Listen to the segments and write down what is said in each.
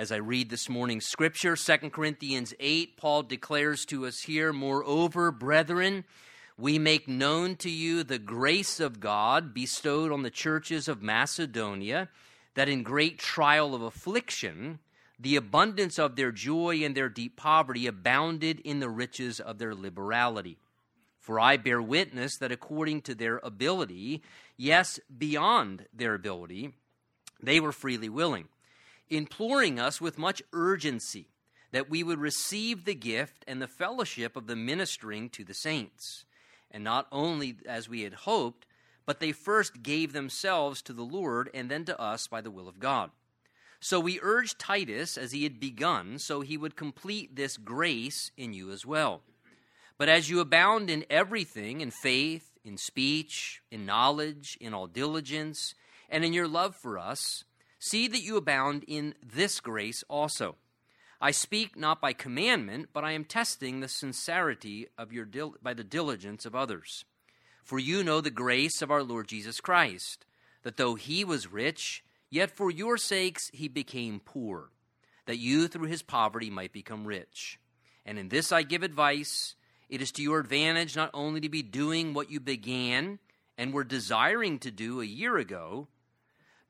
As I read this morning's scripture, 2 Corinthians 8, Paul declares to us here, Moreover, brethren, we make known to you the grace of God bestowed on the churches of Macedonia, that in great trial of affliction, the abundance of their joy and their deep poverty abounded in the riches of their liberality. For I bear witness that according to their ability, yes, beyond their ability, they were freely willing, imploring us with much urgency that we would receive the gift and the fellowship of the ministering to the saints. And not only as we had hoped, but they first gave themselves to the Lord and then to us by the will of God. So we urged Titus, as he had begun, so he would complete this grace in you as well. But as you abound in everything, in faith, in speech, in knowledge, in all diligence, and in your love for us, see that you abound in this grace also. I speak not by commandment, but I am testing the sincerity of your dil- by the diligence of others. For you know the grace of our Lord Jesus Christ, that though he was rich, Yet for your sakes he became poor, that you through his poverty might become rich. And in this I give advice it is to your advantage not only to be doing what you began and were desiring to do a year ago,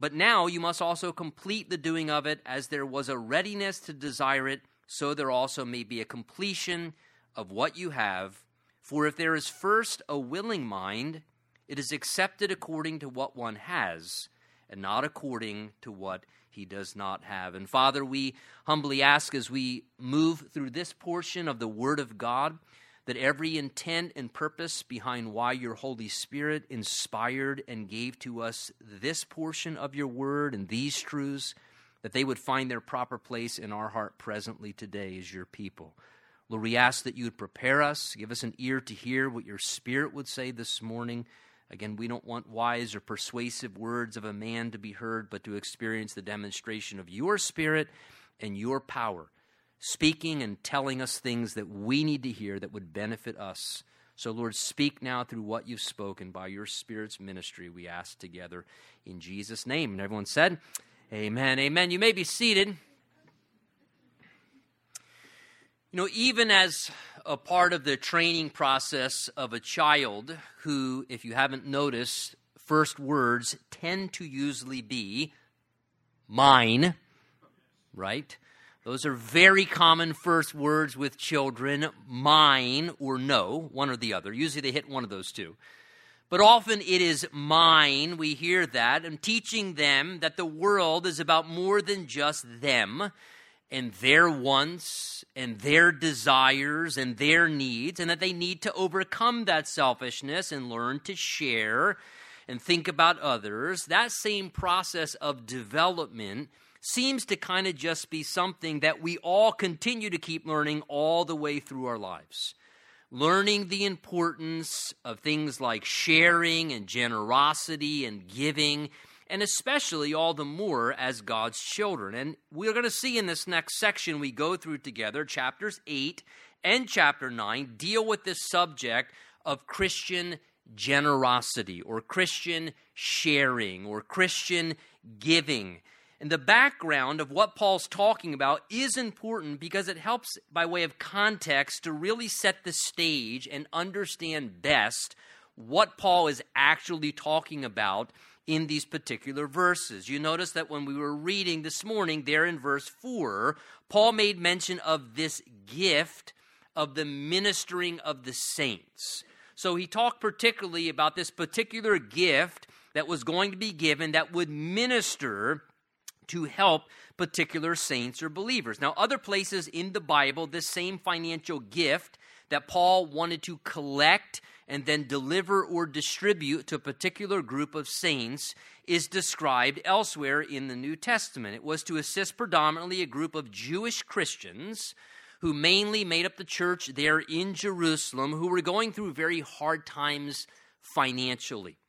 but now you must also complete the doing of it as there was a readiness to desire it, so there also may be a completion of what you have. For if there is first a willing mind, it is accepted according to what one has and not according to what he does not have. And Father, we humbly ask as we move through this portion of the Word of God that every intent and purpose behind why your Holy Spirit inspired and gave to us this portion of your Word and these truths, that they would find their proper place in our heart presently today as your people. Lord, we ask that you would prepare us, give us an ear to hear what your Spirit would say this morning. Again, we don't want wise or persuasive words of a man to be heard, but to experience the demonstration of your spirit and your power, speaking and telling us things that we need to hear that would benefit us. So, Lord, speak now through what you've spoken by your Spirit's ministry, we ask together in Jesus' name. And everyone said, Amen, amen. You may be seated. You know, even as a part of the training process of a child who, if you haven't noticed, first words tend to usually be mine, right? Those are very common first words with children mine or no, one or the other. Usually they hit one of those two. But often it is mine. We hear that. and teaching them that the world is about more than just them and their wants and their desires and their needs, and that they need to overcome that selfishness and learn to share and think about others. That same process of development seems to kind of just be something that we all continue to keep learning all the way through our lives. Learning the importance of things like sharing and generosity and giving and especially all the more as God's children. And we're going to see in this next section we go through together, chapters 8 and chapter 9, deal with this subject of Christian generosity or Christian sharing or Christian giving. And the background of what Paul's talking about is important because it helps, by way of context, to really set the stage and understand best what Paul is actually talking about in these particular verses. You notice that when we were reading this morning, there in verse 4, Paul made mention of this gift of the ministering of the saints. So he talked particularly about this particular gift that was going to be given that would minister to help particular saints or believers. Now, other places in the Bible, this same financial gift that Paul wanted to collect and then deliver or distribute to a particular group of saints is described elsewhere in the New Testament. It was to assist predominantly a group of Jewish Christians who mainly made up the church there in Jerusalem who were going through very hard times financially.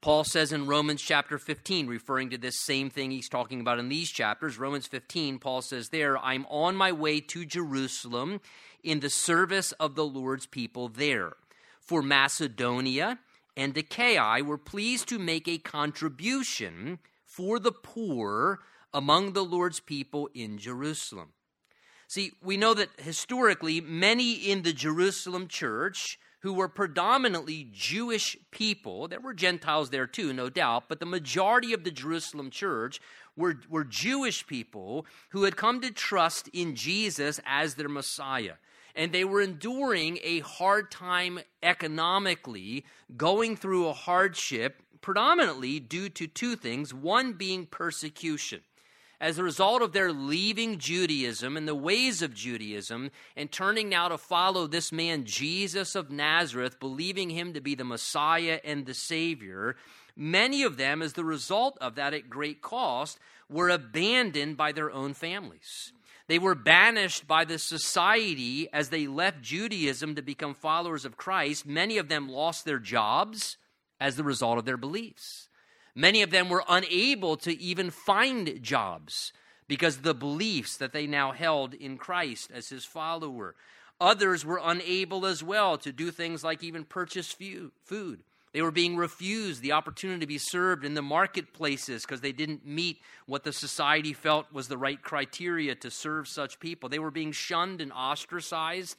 Paul says in Romans chapter 15, referring to this same thing he's talking about in these chapters, Romans 15, Paul says there, I'm on my way to Jerusalem in the service of the Lord's people there for Macedonia and Achaia were pleased to make a contribution for the poor among the Lord's people in Jerusalem. See, we know that historically, many in the Jerusalem church who were predominantly Jewish people, there were Gentiles there too, no doubt, but the majority of the Jerusalem church were, were Jewish people who had come to trust in Jesus as their Messiah. And they were enduring a hard time economically, going through a hardship, predominantly due to two things one being persecution as a result of their leaving Judaism and the ways of Judaism and turning now to follow this man, Jesus of Nazareth, believing him to be the Messiah and the Savior, many of them, as the result of that at great cost, were abandoned by their own families. They were banished by the society as they left Judaism to become followers of Christ. Many of them lost their jobs as the result of their beliefs. Many of them were unable to even find jobs because the beliefs that they now held in Christ as his follower. Others were unable as well to do things like even purchase food. They were being refused the opportunity to be served in the marketplaces because they didn't meet what the society felt was the right criteria to serve such people. They were being shunned and ostracized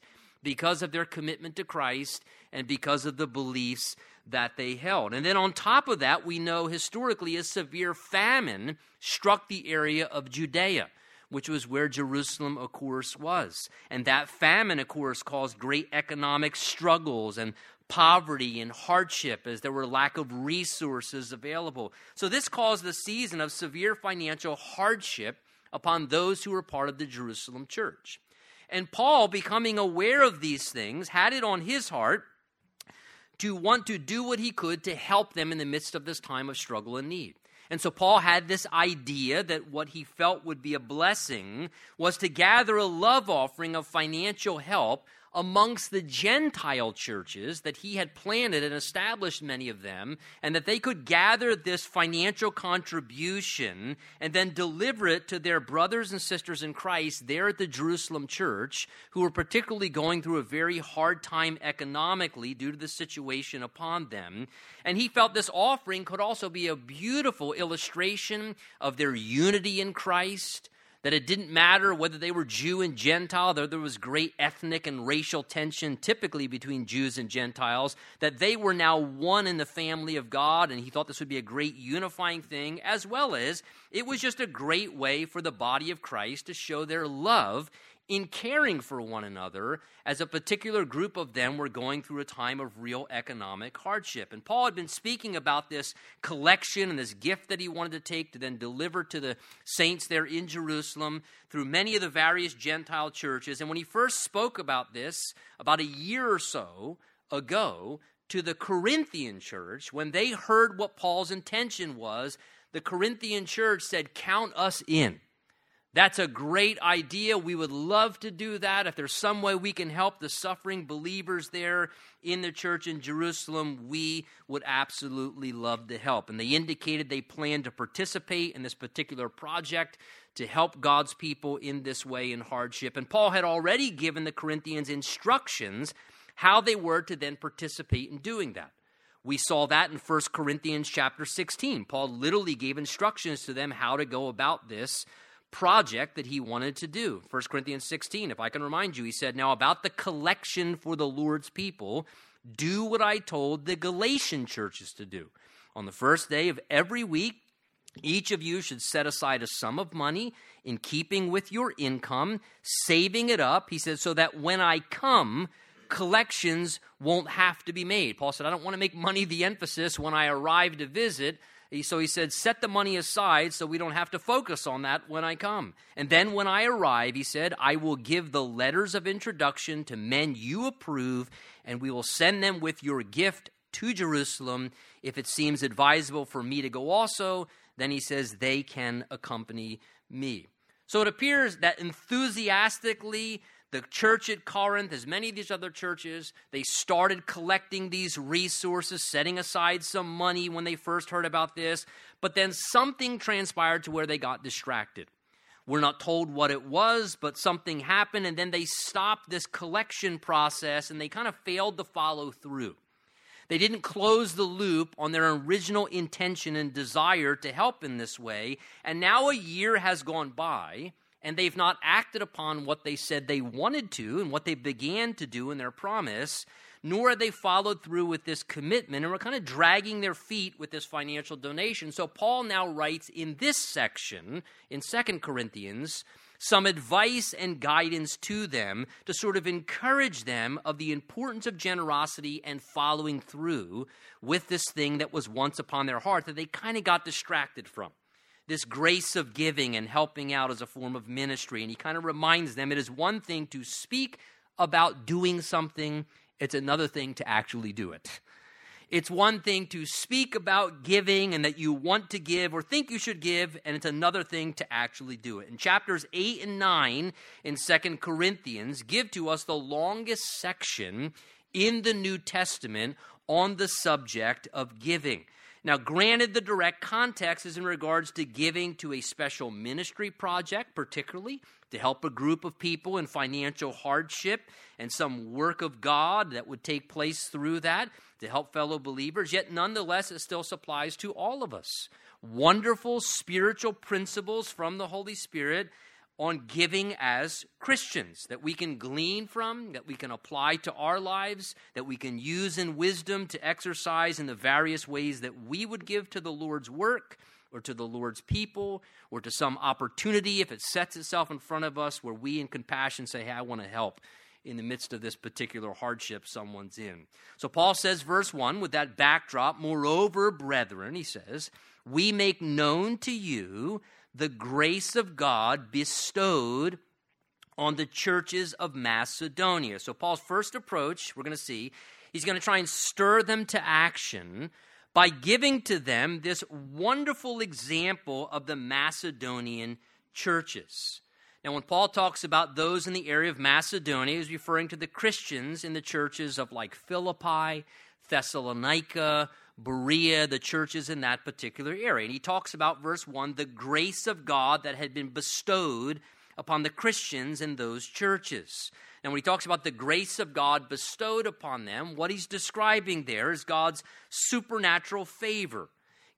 because of their commitment to Christ and because of the beliefs that they held. And then on top of that, we know historically a severe famine struck the area of Judea, which was where Jerusalem, of course, was. And that famine, of course, caused great economic struggles and poverty and hardship as there were lack of resources available. So this caused a season of severe financial hardship upon those who were part of the Jerusalem church. And Paul, becoming aware of these things, had it on his heart to want to do what he could to help them in the midst of this time of struggle and need. And so Paul had this idea that what he felt would be a blessing was to gather a love offering of financial help amongst the Gentile churches that he had planted and established many of them, and that they could gather this financial contribution and then deliver it to their brothers and sisters in Christ there at the Jerusalem church, who were particularly going through a very hard time economically due to the situation upon them. And he felt this offering could also be a beautiful illustration of their unity in Christ that it didn't matter whether they were Jew and Gentile, though there was great ethnic and racial tension typically between Jews and Gentiles, that they were now one in the family of God, and he thought this would be a great unifying thing, as well as it was just a great way for the body of Christ to show their love in caring for one another as a particular group of them were going through a time of real economic hardship. And Paul had been speaking about this collection and this gift that he wanted to take to then deliver to the saints there in Jerusalem through many of the various Gentile churches. And when he first spoke about this about a year or so ago to the Corinthian church, when they heard what Paul's intention was, the Corinthian church said, Count us in. That's a great idea. We would love to do that. If there's some way we can help the suffering believers there in the church in Jerusalem, we would absolutely love to help. And they indicated they plan to participate in this particular project to help God's people in this way in hardship. And Paul had already given the Corinthians instructions how they were to then participate in doing that. We saw that in 1 Corinthians chapter 16. Paul literally gave instructions to them how to go about this project that he wanted to do. 1 Corinthians 16, if I can remind you, he said, Now about the collection for the Lord's people, do what I told the Galatian churches to do. On the first day of every week, each of you should set aside a sum of money in keeping with your income, saving it up, he said, so that when I come, collections won't have to be made. Paul said, I don't want to make money the emphasis when I arrive to visit. So he said, Set the money aside so we don't have to focus on that when I come. And then when I arrive, he said, I will give the letters of introduction to men you approve, and we will send them with your gift to Jerusalem. If it seems advisable for me to go also, then he says, They can accompany me. So it appears that enthusiastically, the church at Corinth, as many of these other churches, they started collecting these resources, setting aside some money when they first heard about this, but then something transpired to where they got distracted. We're not told what it was, but something happened, and then they stopped this collection process and they kind of failed to follow through. They didn't close the loop on their original intention and desire to help in this way. And now a year has gone by, and they've not acted upon what they said they wanted to and what they began to do in their promise, nor have they followed through with this commitment. And we're kind of dragging their feet with this financial donation. So Paul now writes in this section in Second Corinthians some advice and guidance to them to sort of encourage them of the importance of generosity and following through with this thing that was once upon their heart that they kind of got distracted from. This grace of giving and helping out as a form of ministry. And he kind of reminds them it is one thing to speak about doing something, it's another thing to actually do it. It's one thing to speak about giving and that you want to give or think you should give, and it's another thing to actually do it. In chapters 8 and 9 in Second Corinthians, give to us the longest section in the New Testament on the subject of giving. Now, granted, the direct context is in regards to giving to a special ministry project, particularly to help a group of people in financial hardship and some work of God that would take place through that to help fellow believers. Yet, nonetheless, it still applies to all of us. Wonderful spiritual principles from the Holy Spirit on giving as Christians that we can glean from, that we can apply to our lives, that we can use in wisdom to exercise in the various ways that we would give to the Lord's work or to the Lord's people or to some opportunity if it sets itself in front of us where we in compassion say, Hey, I want to help in the midst of this particular hardship someone's in. So Paul says, verse 1, with that backdrop, moreover, brethren, he says, we make known to you the grace of God bestowed on the churches of Macedonia. So, Paul's first approach, we're going to see, he's going to try and stir them to action by giving to them this wonderful example of the Macedonian churches. Now, when Paul talks about those in the area of Macedonia, he's referring to the Christians in the churches of like Philippi, Thessalonica, Berea, the churches in that particular area. And he talks about, verse 1, the grace of God that had been bestowed upon the Christians in those churches. And when he talks about the grace of God bestowed upon them, what he's describing there is God's supernatural favor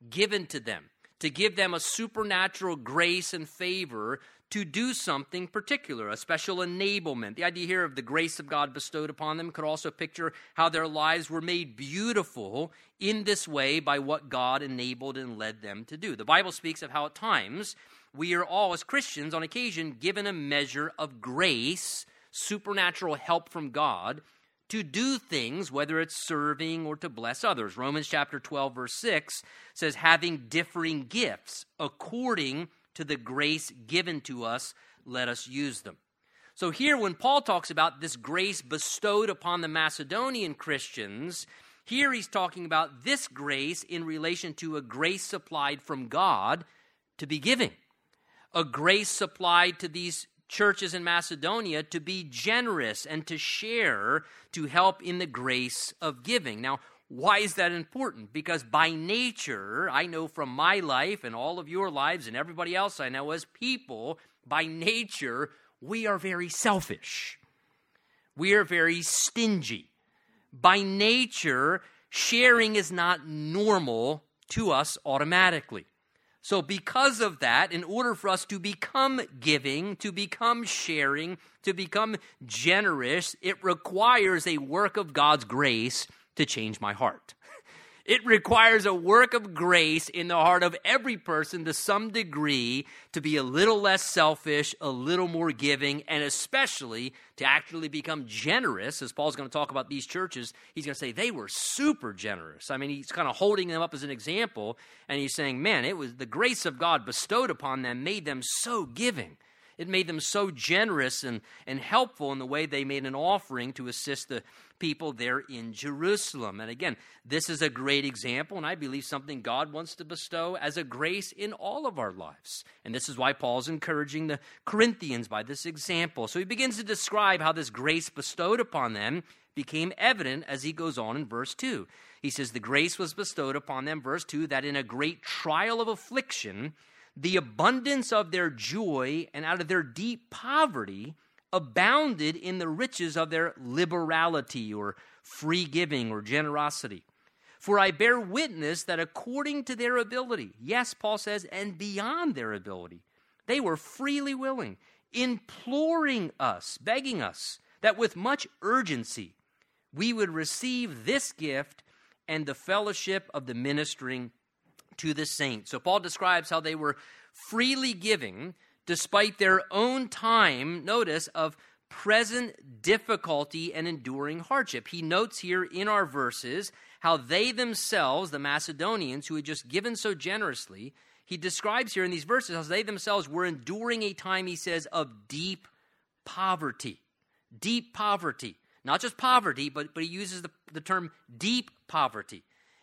given to them, to give them a supernatural grace and favor to do something particular, a special enablement. The idea here of the grace of God bestowed upon them could also picture how their lives were made beautiful in this way by what God enabled and led them to do. The Bible speaks of how at times we are all, as Christians, on occasion, given a measure of grace, supernatural help from God. To do things, whether it's serving or to bless others. Romans chapter 12, verse 6 says, having differing gifts according to the grace given to us, let us use them. So, here, when Paul talks about this grace bestowed upon the Macedonian Christians, here he's talking about this grace in relation to a grace supplied from God to be giving, a grace supplied to these churches in Macedonia to be generous and to share to help in the grace of giving. Now, why is that important? Because by nature, I know from my life and all of your lives and everybody else I know as people, by nature, we are very selfish. We are very stingy. By nature, sharing is not normal to us automatically. So, because of that, in order for us to become giving, to become sharing, to become generous, it requires a work of God's grace to change my heart. It requires a work of grace in the heart of every person to some degree to be a little less selfish, a little more giving, and especially to actually become generous. As Paul's going to talk about these churches, he's going to say they were super generous. I mean, he's kind of holding them up as an example, and he's saying, man, it was the grace of God bestowed upon them made them so giving. It made them so generous and, and helpful in the way they made an offering to assist the people there in Jerusalem. And again, this is a great example, and I believe something God wants to bestow as a grace in all of our lives. And this is why Paul's encouraging the Corinthians by this example. So he begins to describe how this grace bestowed upon them became evident as he goes on in verse 2. He says, The grace was bestowed upon them, verse 2, that in a great trial of affliction, the abundance of their joy and out of their deep poverty abounded in the riches of their liberality or free giving or generosity. For I bear witness that according to their ability, yes, Paul says, and beyond their ability, they were freely willing, imploring us, begging us that with much urgency we would receive this gift and the fellowship of the ministering to the saints. So Paul describes how they were freely giving despite their own time, notice, of present difficulty and enduring hardship. He notes here in our verses how they themselves, the Macedonians who had just given so generously, he describes here in these verses how they themselves were enduring a time, he says, of deep poverty. Deep poverty. Not just poverty, but, but he uses the, the term deep poverty.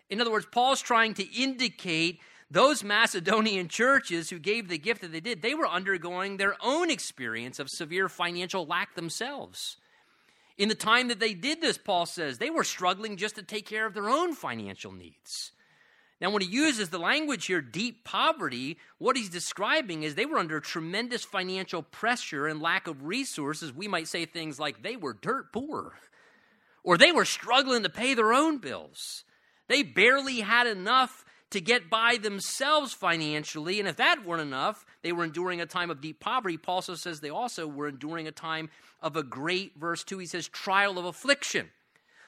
In other words, Paul's trying to indicate those Macedonian churches who gave the gift that they did, they were undergoing their own experience of severe financial lack themselves. In the time that they did this, Paul says, they were struggling just to take care of their own financial needs. Now, when he uses the language here, deep poverty, what he's describing is they were under tremendous financial pressure and lack of resources. We might say things like they were dirt poor, or they were struggling to pay their own bills. They barely had enough to get by themselves financially. And if that weren't enough, they were enduring a time of deep poverty. Paul also says they also were enduring a time of a great, verse 2, he says, trial of affliction.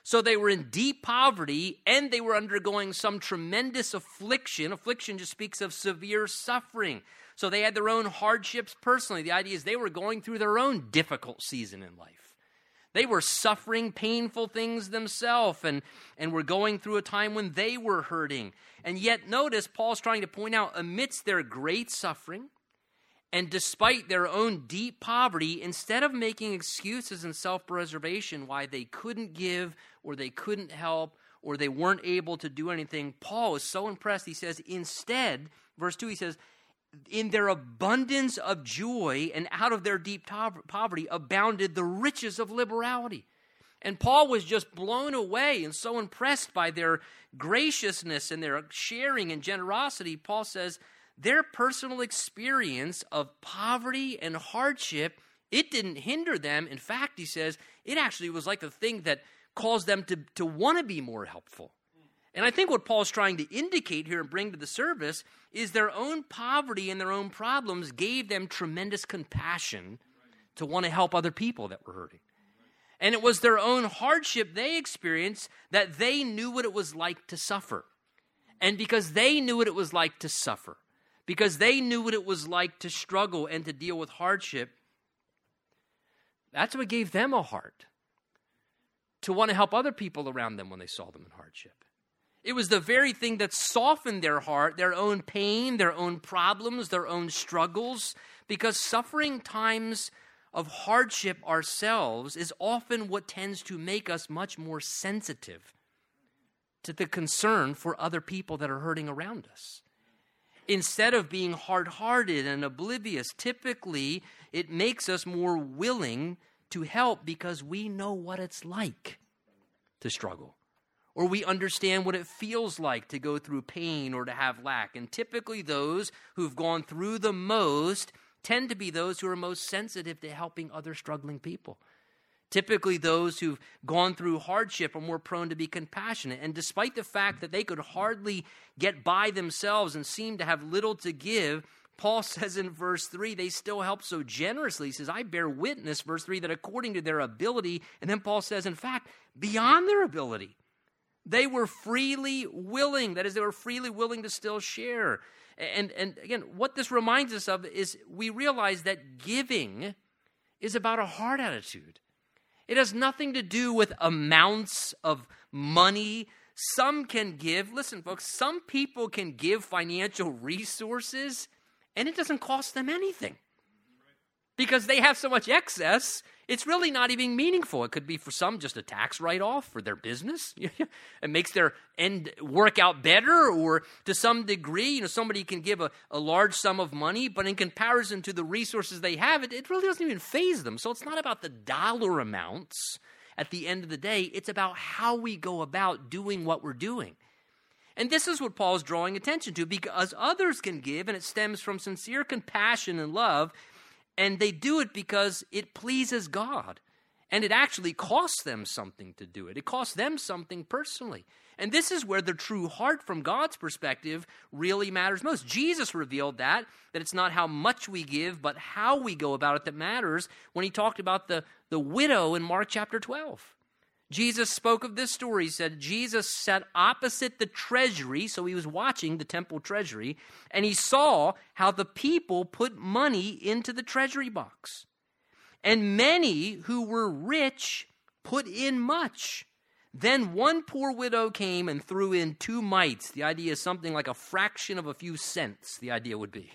So they were in deep poverty and they were undergoing some tremendous affliction. Affliction just speaks of severe suffering. So they had their own hardships personally. The idea is they were going through their own difficult season in life. They were suffering painful things themselves and, and were going through a time when they were hurting. And yet, notice Paul's trying to point out amidst their great suffering and despite their own deep poverty, instead of making excuses and self preservation why they couldn't give or they couldn't help or they weren't able to do anything, Paul is so impressed. He says, instead, verse 2, he says, in their abundance of joy and out of their deep poverty abounded the riches of liberality. And Paul was just blown away and so impressed by their graciousness and their sharing and generosity. Paul says their personal experience of poverty and hardship it didn't hinder them. In fact, he says it actually was like the thing that caused them to, to want to be more helpful. And I think what Paul's trying to indicate here and bring to the service is their own poverty and their own problems gave them tremendous compassion to want to help other people that were hurting. And it was their own hardship they experienced that they knew what it was like to suffer. And because they knew what it was like to suffer, because they knew what it was like to struggle and to deal with hardship, that's what gave them a heart to want to help other people around them when they saw them in hardship. It was the very thing that softened their heart, their own pain, their own problems, their own struggles, because suffering times of hardship ourselves is often what tends to make us much more sensitive to the concern for other people that are hurting around us. Instead of being hard hearted and oblivious, typically it makes us more willing to help because we know what it's like to struggle or we understand what it feels like to go through pain or to have lack. And typically, those who've gone through the most tend to be those who are most sensitive to helping other struggling people. Typically, those who've gone through hardship are more prone to be compassionate. And despite the fact that they could hardly get by themselves and seem to have little to give, Paul says in verse 3, they still help so generously. He says, I bear witness, verse 3, that according to their ability, and then Paul says, in fact, beyond their ability. They were freely willing. That is, they were freely willing to still share. And, and again, what this reminds us of is we realize that giving is about a heart attitude. It has nothing to do with amounts of money. Some can give, listen, folks, some people can give financial resources and it doesn't cost them anything because they have so much excess it's really not even meaningful. It could be for some just a tax write off for their business. it makes their end work out better, or to some degree, you know, somebody can give a, a large sum of money, but in comparison to the resources they have, it, it really doesn't even faze them. So it's not about the dollar amounts at the end of the day, it's about how we go about doing what we're doing. And this is what Paul is drawing attention to because others can give, and it stems from sincere compassion and love and they do it because it pleases God. And it actually costs them something to do it. It costs them something personally. And this is where the true heart from God's perspective really matters most. Jesus revealed that, that it's not how much we give, but how we go about it that matters when he talked about the, the widow in Mark chapter 12. Jesus spoke of this story. He said, Jesus sat opposite the treasury, so he was watching the temple treasury, and he saw how the people put money into the treasury box. And many who were rich put in much. Then one poor widow came and threw in two mites. The idea is something like a fraction of a few cents, the idea would be.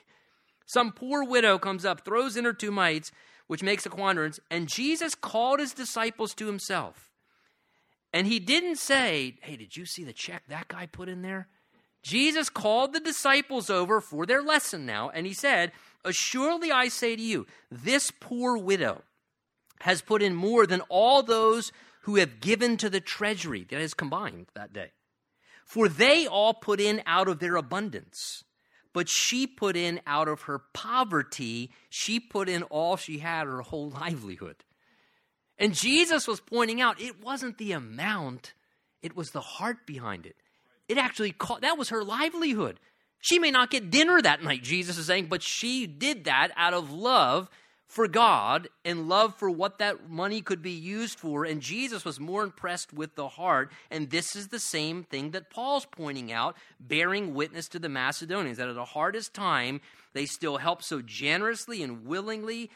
Some poor widow comes up, throws in her two mites, which makes a quadrans, and Jesus called his disciples to himself. And he didn't say, Hey, did you see the check that guy put in there? Jesus called the disciples over for their lesson now, and he said, Assuredly I say to you, this poor widow has put in more than all those who have given to the treasury that is combined that day. For they all put in out of their abundance, but she put in out of her poverty. She put in all she had, her whole livelihood. And Jesus was pointing out it wasn't the amount, it was the heart behind it. It actually caught, that was her livelihood. She may not get dinner that night, Jesus is saying, but she did that out of love for God and love for what that money could be used for. And Jesus was more impressed with the heart. And this is the same thing that Paul's pointing out, bearing witness to the Macedonians, that at the hardest time, they still help so generously and willingly.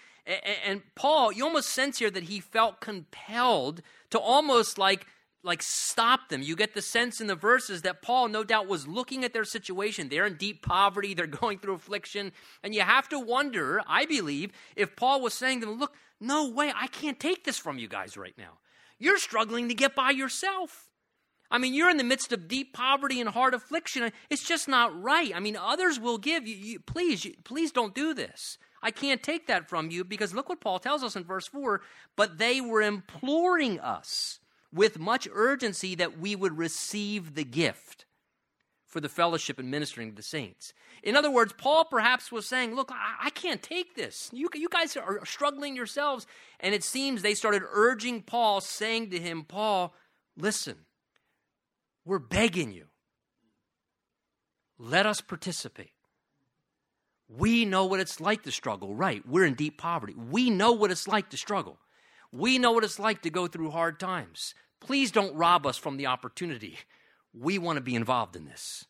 And Paul, you almost sense here that he felt compelled to almost like like stop them. You get the sense in the verses that Paul, no doubt, was looking at their situation. They're in deep poverty, they're going through affliction. And you have to wonder, I believe, if Paul was saying to them, Look, no way, I can't take this from you guys right now. You're struggling to get by yourself. I mean, you're in the midst of deep poverty and hard affliction. It's just not right. I mean, others will give you, you please, you, please don't do this. I can't take that from you because look what Paul tells us in verse 4 but they were imploring us with much urgency that we would receive the gift for the fellowship and ministering to the saints. In other words, Paul perhaps was saying, Look, I, I, can't take this. You, you guys are struggling yourselves. And it seems they started urging Paul, saying to him, Paul, listen, we're begging you. Let us participate. We know what it's like to struggle, right? We're in deep poverty. We know what it's like to struggle. We know what it's like to go through hard times. Please don't rob us from the opportunity. We want to be involved in this.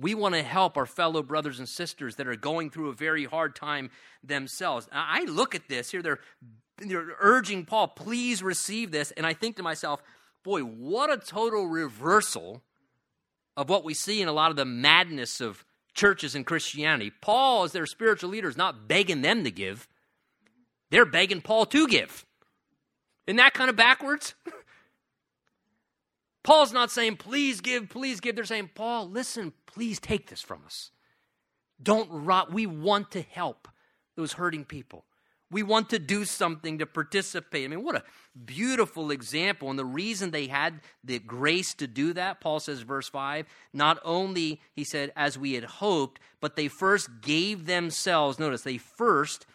We want to help our fellow brothers and sisters that are going through a very hard time themselves. I look at this here, they're, they're urging Paul, please receive this. And I think to myself, boy, what a total reversal of what we see in a lot of the madness of churches in Christianity. Paul, as their spiritual leader, is not begging them to give, they're begging Paul to give. Isn't that kind of backwards? Paul's not saying, please give, please give. They're saying, Paul, listen, please take this from us. Don't rot. We want to help those hurting people. We want to do something to participate. I mean, what a beautiful example. And the reason they had the grace to do that, Paul says, verse 5, not only, he said, as we had hoped, but they first gave themselves, notice, they first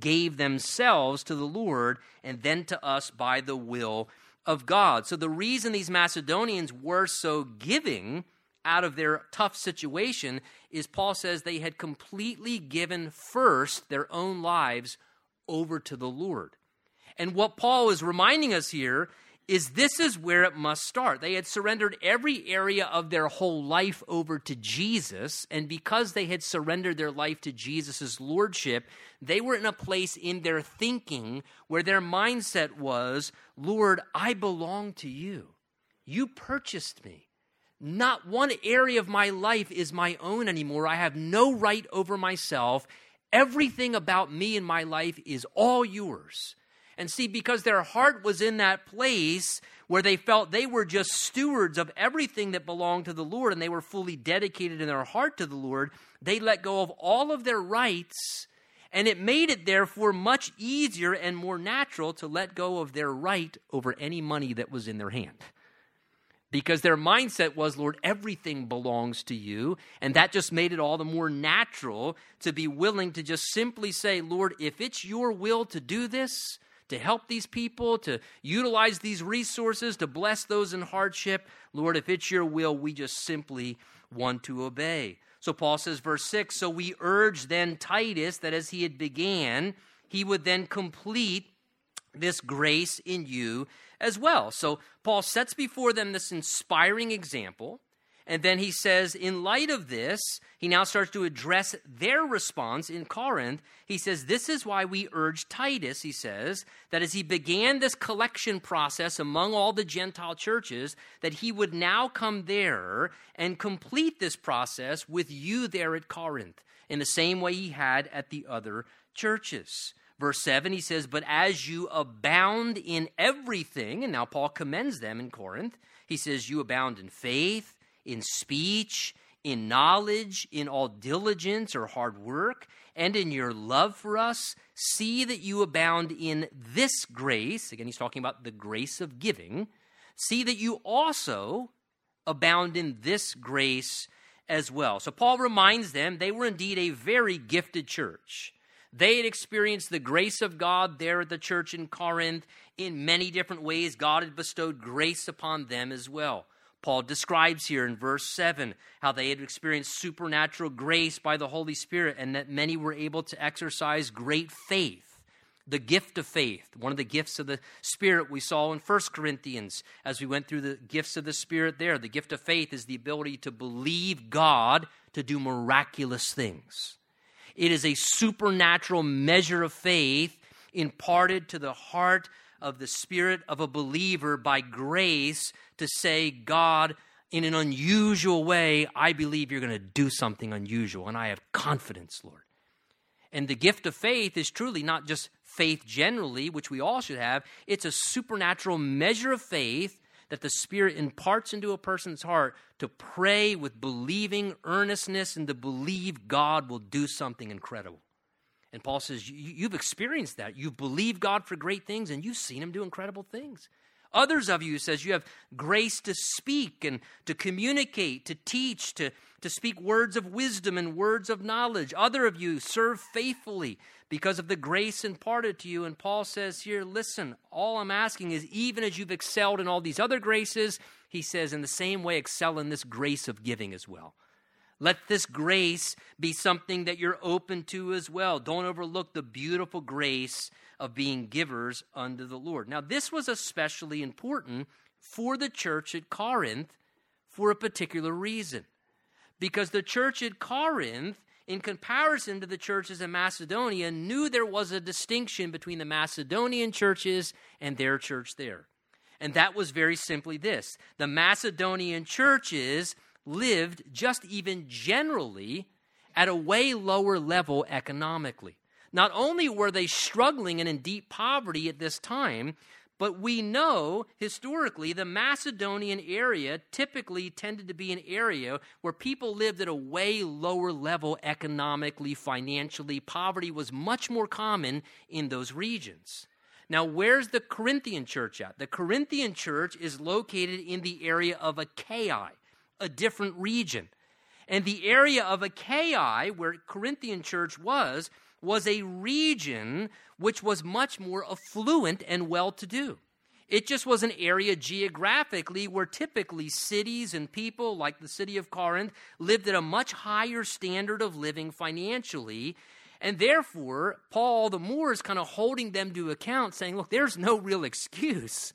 gave themselves to the Lord and then to us by the will of God. So the reason these Macedonians were so giving out of their tough situation is Paul says they had completely given first their own lives over to the Lord. And what Paul is reminding us here is this is where it must start. They had surrendered every area of their whole life over to Jesus, and because they had surrendered their life to Jesus' lordship, they were in a place in their thinking where their mindset was, Lord, I belong to you. You purchased me. Not one area of my life is my own anymore. I have no right over myself. Everything about me and my life is all yours. And see, because their heart was in that place where they felt they were just stewards of everything that belonged to the Lord and they were fully dedicated in their heart to the Lord, they let go of all of their rights. And it made it, therefore, much easier and more natural to let go of their right over any money that was in their hand. Because their mindset was, Lord, everything belongs to you. And that just made it all the more natural to be willing to just simply say, Lord, if it's your will to do this, to help these people, to utilize these resources, to bless those in hardship. Lord, if it's your will, we just simply want to obey. So Paul says, verse 6 So we urge then Titus that as he had began, he would then complete this grace in you as well. So Paul sets before them this inspiring example. And then he says, in light of this, he now starts to address their response in Corinth. He says, This is why we urge Titus, he says, that as he began this collection process among all the Gentile churches, that he would now come there and complete this process with you there at Corinth in the same way he had at the other churches. Verse 7, he says, But as you abound in everything, and now Paul commends them in Corinth, he says, You abound in faith, in speech, in knowledge, in all diligence or hard work, and in your love for us. See that you abound in this grace. Again, he's talking about the grace of giving. See that you also abound in this grace as well. So Paul reminds them they were indeed a very gifted church. They had experienced the grace of God there at the church in Corinth in many different ways. God had bestowed grace upon them as well. Paul describes here in verse 7 how they had experienced supernatural grace by the Holy Spirit and that many were able to exercise great faith. The gift of faith, one of the gifts of the Spirit we saw in 1 Corinthians as we went through the gifts of the Spirit there. The gift of faith is the ability to believe God to do miraculous things. It is a supernatural measure of faith imparted to the heart of the spirit of a believer by grace to say, God, in an unusual way, I believe you're going to do something unusual, and I have confidence, Lord. And the gift of faith is truly not just faith generally, which we all should have, it's a supernatural measure of faith that the Spirit imparts into a person's heart to pray with believing earnestness and to believe God will do something incredible. And Paul says, You've experienced that. You've believed God for great things and you've seen Him do incredible things. Others of you, says, you have grace to speak and to communicate, to teach, to, to speak words of wisdom and words of knowledge. Other of you serve faithfully because of the grace imparted to you. And Paul says here, listen, all I'm asking is even as you've excelled in all these other graces, he says, in the same way, excel in this grace of giving as well. Let this grace be something that you're open to as well. Don't overlook the beautiful grace of being givers unto the Lord. Now, this was especially important for the church at Corinth for a particular reason. Because the church at Corinth, in comparison to the churches in Macedonia, knew there was a distinction between the Macedonian churches and their church there. And that was very simply this the Macedonian churches lived just even generally at a way lower level economically. Not only were they struggling and in deep poverty at this time, but we know historically the Macedonian area typically tended to be an area where people lived at a way lower level economically, financially. Poverty was much more common in those regions. Now, where's the Corinthian church at? The Corinthian church is located in the area of Achaia a different region. And the area of Achaia, where Corinthian church was, was a region which was much more affluent and well to do. It just was an area geographically where typically cities and people, like the city of Corinth, lived at a much higher standard of living financially. And therefore, Paul the more is kind of holding them to account, saying, look, there's no real excuse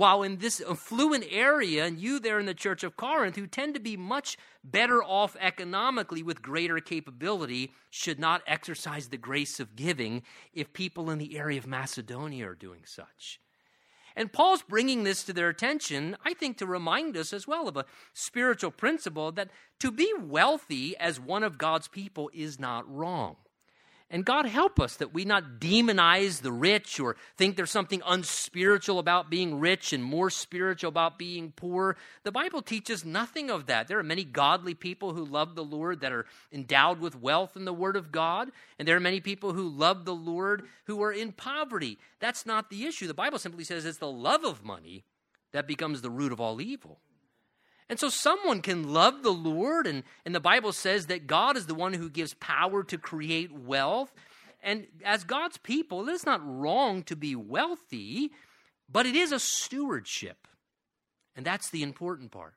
while in this affluent area, and you there in the church of Corinth, who tend to be much better off economically with greater capability, should not exercise the grace of giving if people in the area of Macedonia are doing such. And Paul's bringing this to their attention, I think, to remind us as well of a spiritual principle that to be wealthy as one of God's people is not wrong. And God help us that we not demonize the rich or think there's something unspiritual about being rich and more spiritual about being poor. The Bible teaches nothing of that. There are many godly people who love the Lord that are endowed with wealth in the Word of God, and there are many people who love the Lord who are in poverty. That's not the issue. The Bible simply says it's the love of money that becomes the root of all evil. And so someone can love the Lord, and, and the Bible says that God is the one who gives power to create wealth. And as God's people, it is not wrong to be wealthy, but it is a stewardship. And that's the important part.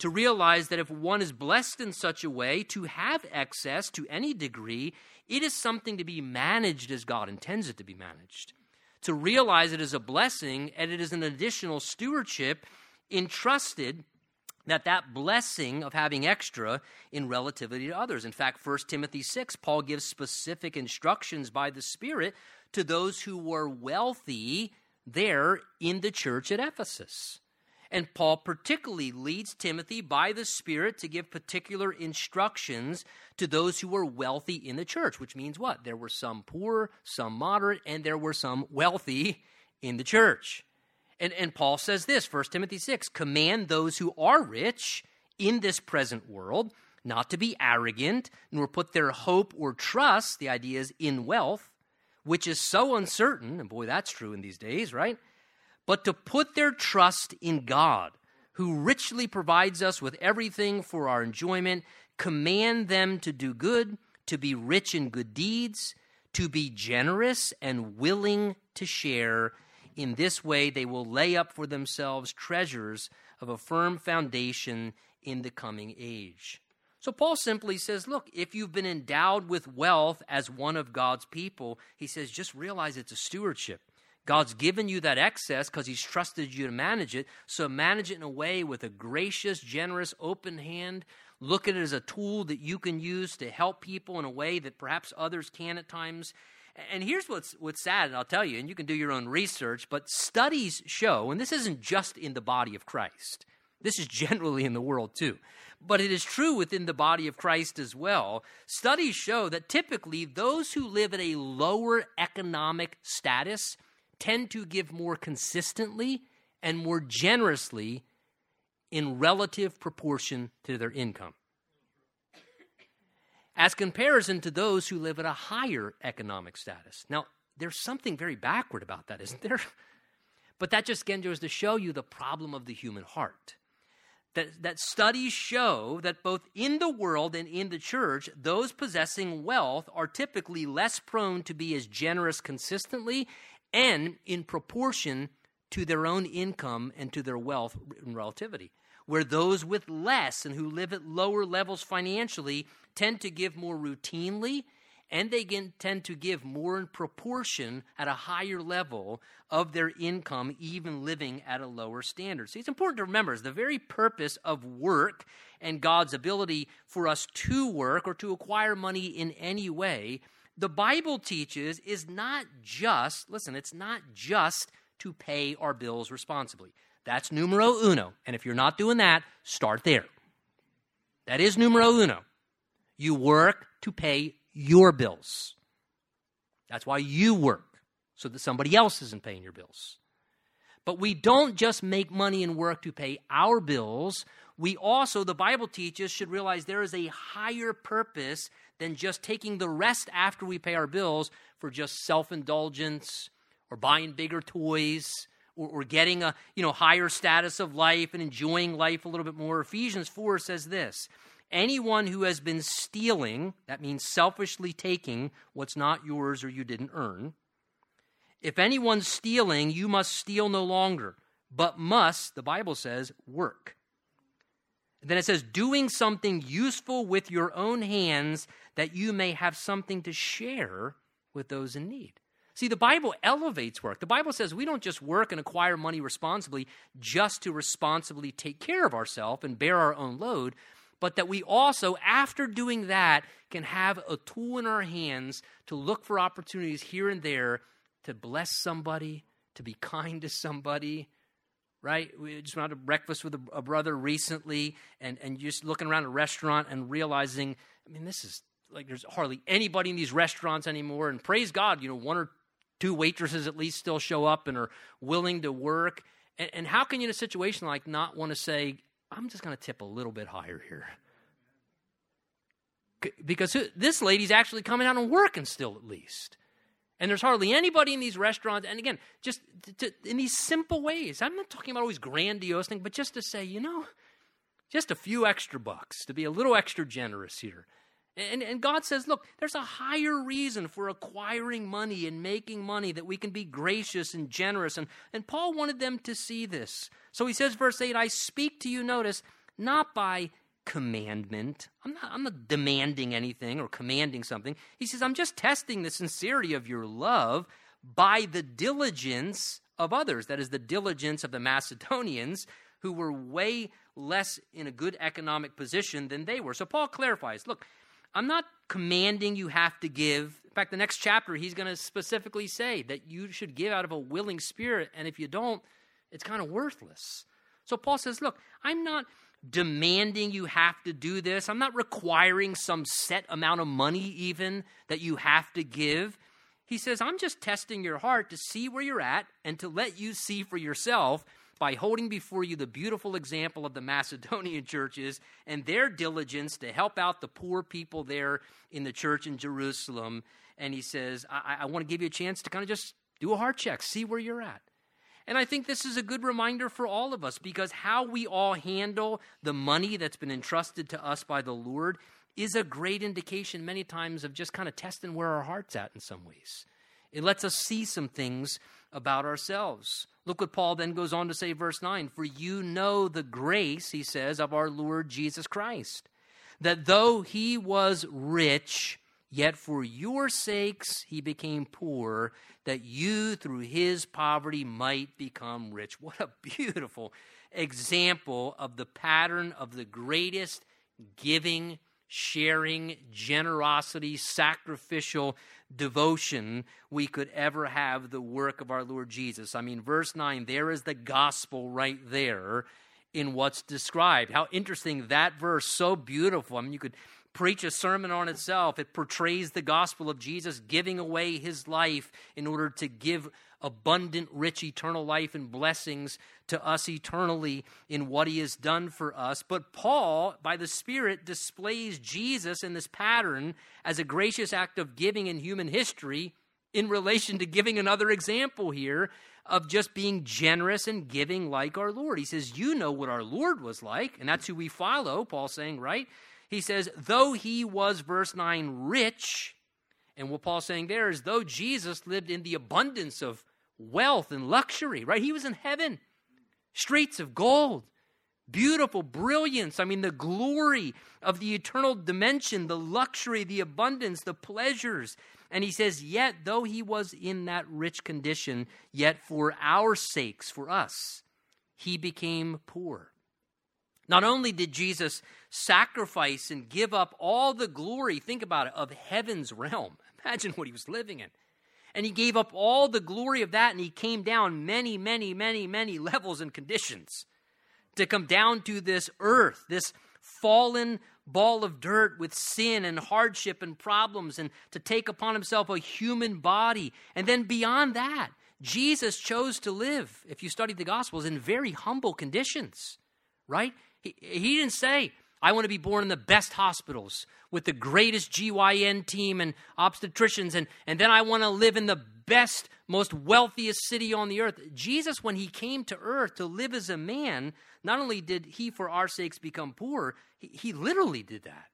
To realize that if one is blessed in such a way to have excess to any degree, it is something to be managed as God intends it to be managed. To realize it is a blessing and it is an additional stewardship entrusted that that blessing of having extra in relativity to others. In fact, 1 Timothy 6, Paul gives specific instructions by the Spirit to those who were wealthy there in the church at Ephesus. And Paul particularly leads Timothy by the Spirit to give particular instructions to those who were wealthy in the church, which means what? There were some poor, some moderate, and there were some wealthy in the church. And, and Paul says this, 1 Timothy 6 command those who are rich in this present world not to be arrogant, nor put their hope or trust, the idea is in wealth, which is so uncertain, and boy, that's true in these days, right? But to put their trust in God, who richly provides us with everything for our enjoyment, command them to do good, to be rich in good deeds, to be generous and willing to share in this way, they will lay up for themselves treasures of a firm foundation in the coming age. So Paul simply says, look, if you've been endowed with wealth as one of God's people, he says, just realize it's a stewardship. God's given you that excess because he's trusted you to manage it. So manage it in a way with a gracious, generous, open hand. Look at it as a tool that you can use to help people in a way that perhaps others can at times. And here's what's, what's sad, and I'll tell you, and you can do your own research, but studies show, and this isn't just in the body of Christ, this is generally in the world too, but it is true within the body of Christ as well. Studies show that typically those who live at a lower economic status tend to give more consistently and more generously in relative proportion to their income as comparison to those who live at a higher economic status. Now, there's something very backward about that, isn't there? But that just again goes to show you the problem of the human heart. That, that studies show that both in the world and in the church, those possessing wealth are typically less prone to be as generous consistently and in proportion to their own income and to their wealth in relativity where those with less and who live at lower levels financially tend to give more routinely and they tend to give more in proportion at a higher level of their income, even living at a lower standard. See, it's important to remember is the very purpose of work and God's ability for us to work or to acquire money in any way, the Bible teaches is not just, listen, it's not just to pay our bills responsibly. That's numero uno. And if you're not doing that, start there. That is numero uno. You work to pay your bills. That's why you work, so that somebody else isn't paying your bills. But we don't just make money and work to pay our bills. We also, the Bible teaches, should realize there is a higher purpose than just taking the rest after we pay our bills for just self indulgence or buying bigger toys or, or getting a you know higher status of life and enjoying life a little bit more. Ephesians 4 says this anyone who has been stealing, that means selfishly taking what's not yours or you didn't earn. If anyone's stealing, you must steal no longer, but must, the Bible says, work. And then it says, doing something useful with your own hands that you may have something to share with those in need. See, the Bible elevates work. The Bible says we don't just work and acquire money responsibly just to responsibly take care of ourselves and bear our own load, but that we also, after doing that, can have a tool in our hands to look for opportunities here and there to bless somebody, to be kind to somebody. Right? We just went out to breakfast with a, a brother recently, and, and just looking around a restaurant and realizing, I mean, this is like there's hardly anybody in these restaurants anymore. And praise God, you know, one or two waitresses at least still show up and are willing to work. And, and how can you, in a situation like, not want to say, I'm just going to tip a little bit higher here? Because this lady's actually coming out and working still, at least. And there's hardly anybody in these restaurants. And again, just to, in these simple ways. I'm not talking about always grandiose things, but just to say, you know, just a few extra bucks, to be a little extra generous here. And, and God says, look, there's a higher reason for acquiring money and making money that we can be gracious and generous. And, and Paul wanted them to see this. So he says, verse 8, I speak to you, notice, not by commandment. I'm not, I'm not demanding anything or commanding something. He says, I'm just testing the sincerity of your love by the diligence of others. That is, the diligence of the Macedonians who were way less in a good economic position than they were. So Paul clarifies look, I'm not commanding you have to give. In fact, the next chapter, he's going to specifically say that you should give out of a willing spirit, and if you don't, it's kind of worthless. So Paul says, Look, I'm not demanding you have to do this. I'm not requiring some set amount of money, even that you have to give. He says, I'm just testing your heart to see where you're at and to let you see for yourself by holding before you the beautiful example of the Macedonian churches and their diligence to help out the poor people there in the church in Jerusalem. And he says, I, I want to give you a chance to kind of just do a heart check, see where you're at. And I think this is a good reminder for all of us because how we all handle the money that's been entrusted to us by the Lord is a great indication, many times, of just kind of testing where our heart's at in some ways. It lets us see some things about ourselves. Look what Paul then goes on to say, verse 9 For you know the grace, he says, of our Lord Jesus Christ, that though he was rich, yet for your sakes he became poor, that you through his poverty might become rich. What a beautiful example of the pattern of the greatest giving, sharing, generosity, sacrificial devotion we could ever have the work of our Lord Jesus. I mean, verse 9, there is the gospel right there in what's described. How interesting that verse, so beautiful. I mean, you could preach a sermon on itself. It portrays the gospel of Jesus giving away his life in order to give abundant, rich, eternal life and blessings to us eternally in what he has done for us. But Paul, by the Spirit, displays Jesus in this pattern as a gracious act of giving in human history in relation to giving another example here of just being generous and giving like our Lord. He says, You know what our Lord was like, and that's who we follow, Paul saying, right? He says, Though he was, verse 9, rich, and what Paul's saying there is, though Jesus lived in the abundance of wealth and luxury, right? He was in heaven, streets of gold, beautiful brilliance. I mean, the glory of the eternal dimension, the luxury, the abundance, the pleasures. And he says, Yet, though he was in that rich condition, yet for our sakes, for us, he became poor. Not only did Jesus sacrifice and give up all the glory, think about it, of heaven's realm. Imagine what he was living in. And he gave up all the glory of that and he came down many, many, many, many levels and conditions to come down to this earth, this fallen ball of dirt with sin and hardship and problems, and to take upon himself a human body. And then beyond that, Jesus chose to live, if you study the Gospels, in very humble conditions, right? He, he didn't say, I want to be born in the best hospitals with the greatest GYN team and obstetricians, and, and then I want to live in the best, most wealthiest city on the earth. Jesus, when he came to earth to live as a man, not only did he, for our sakes, become poor, he, he literally did that.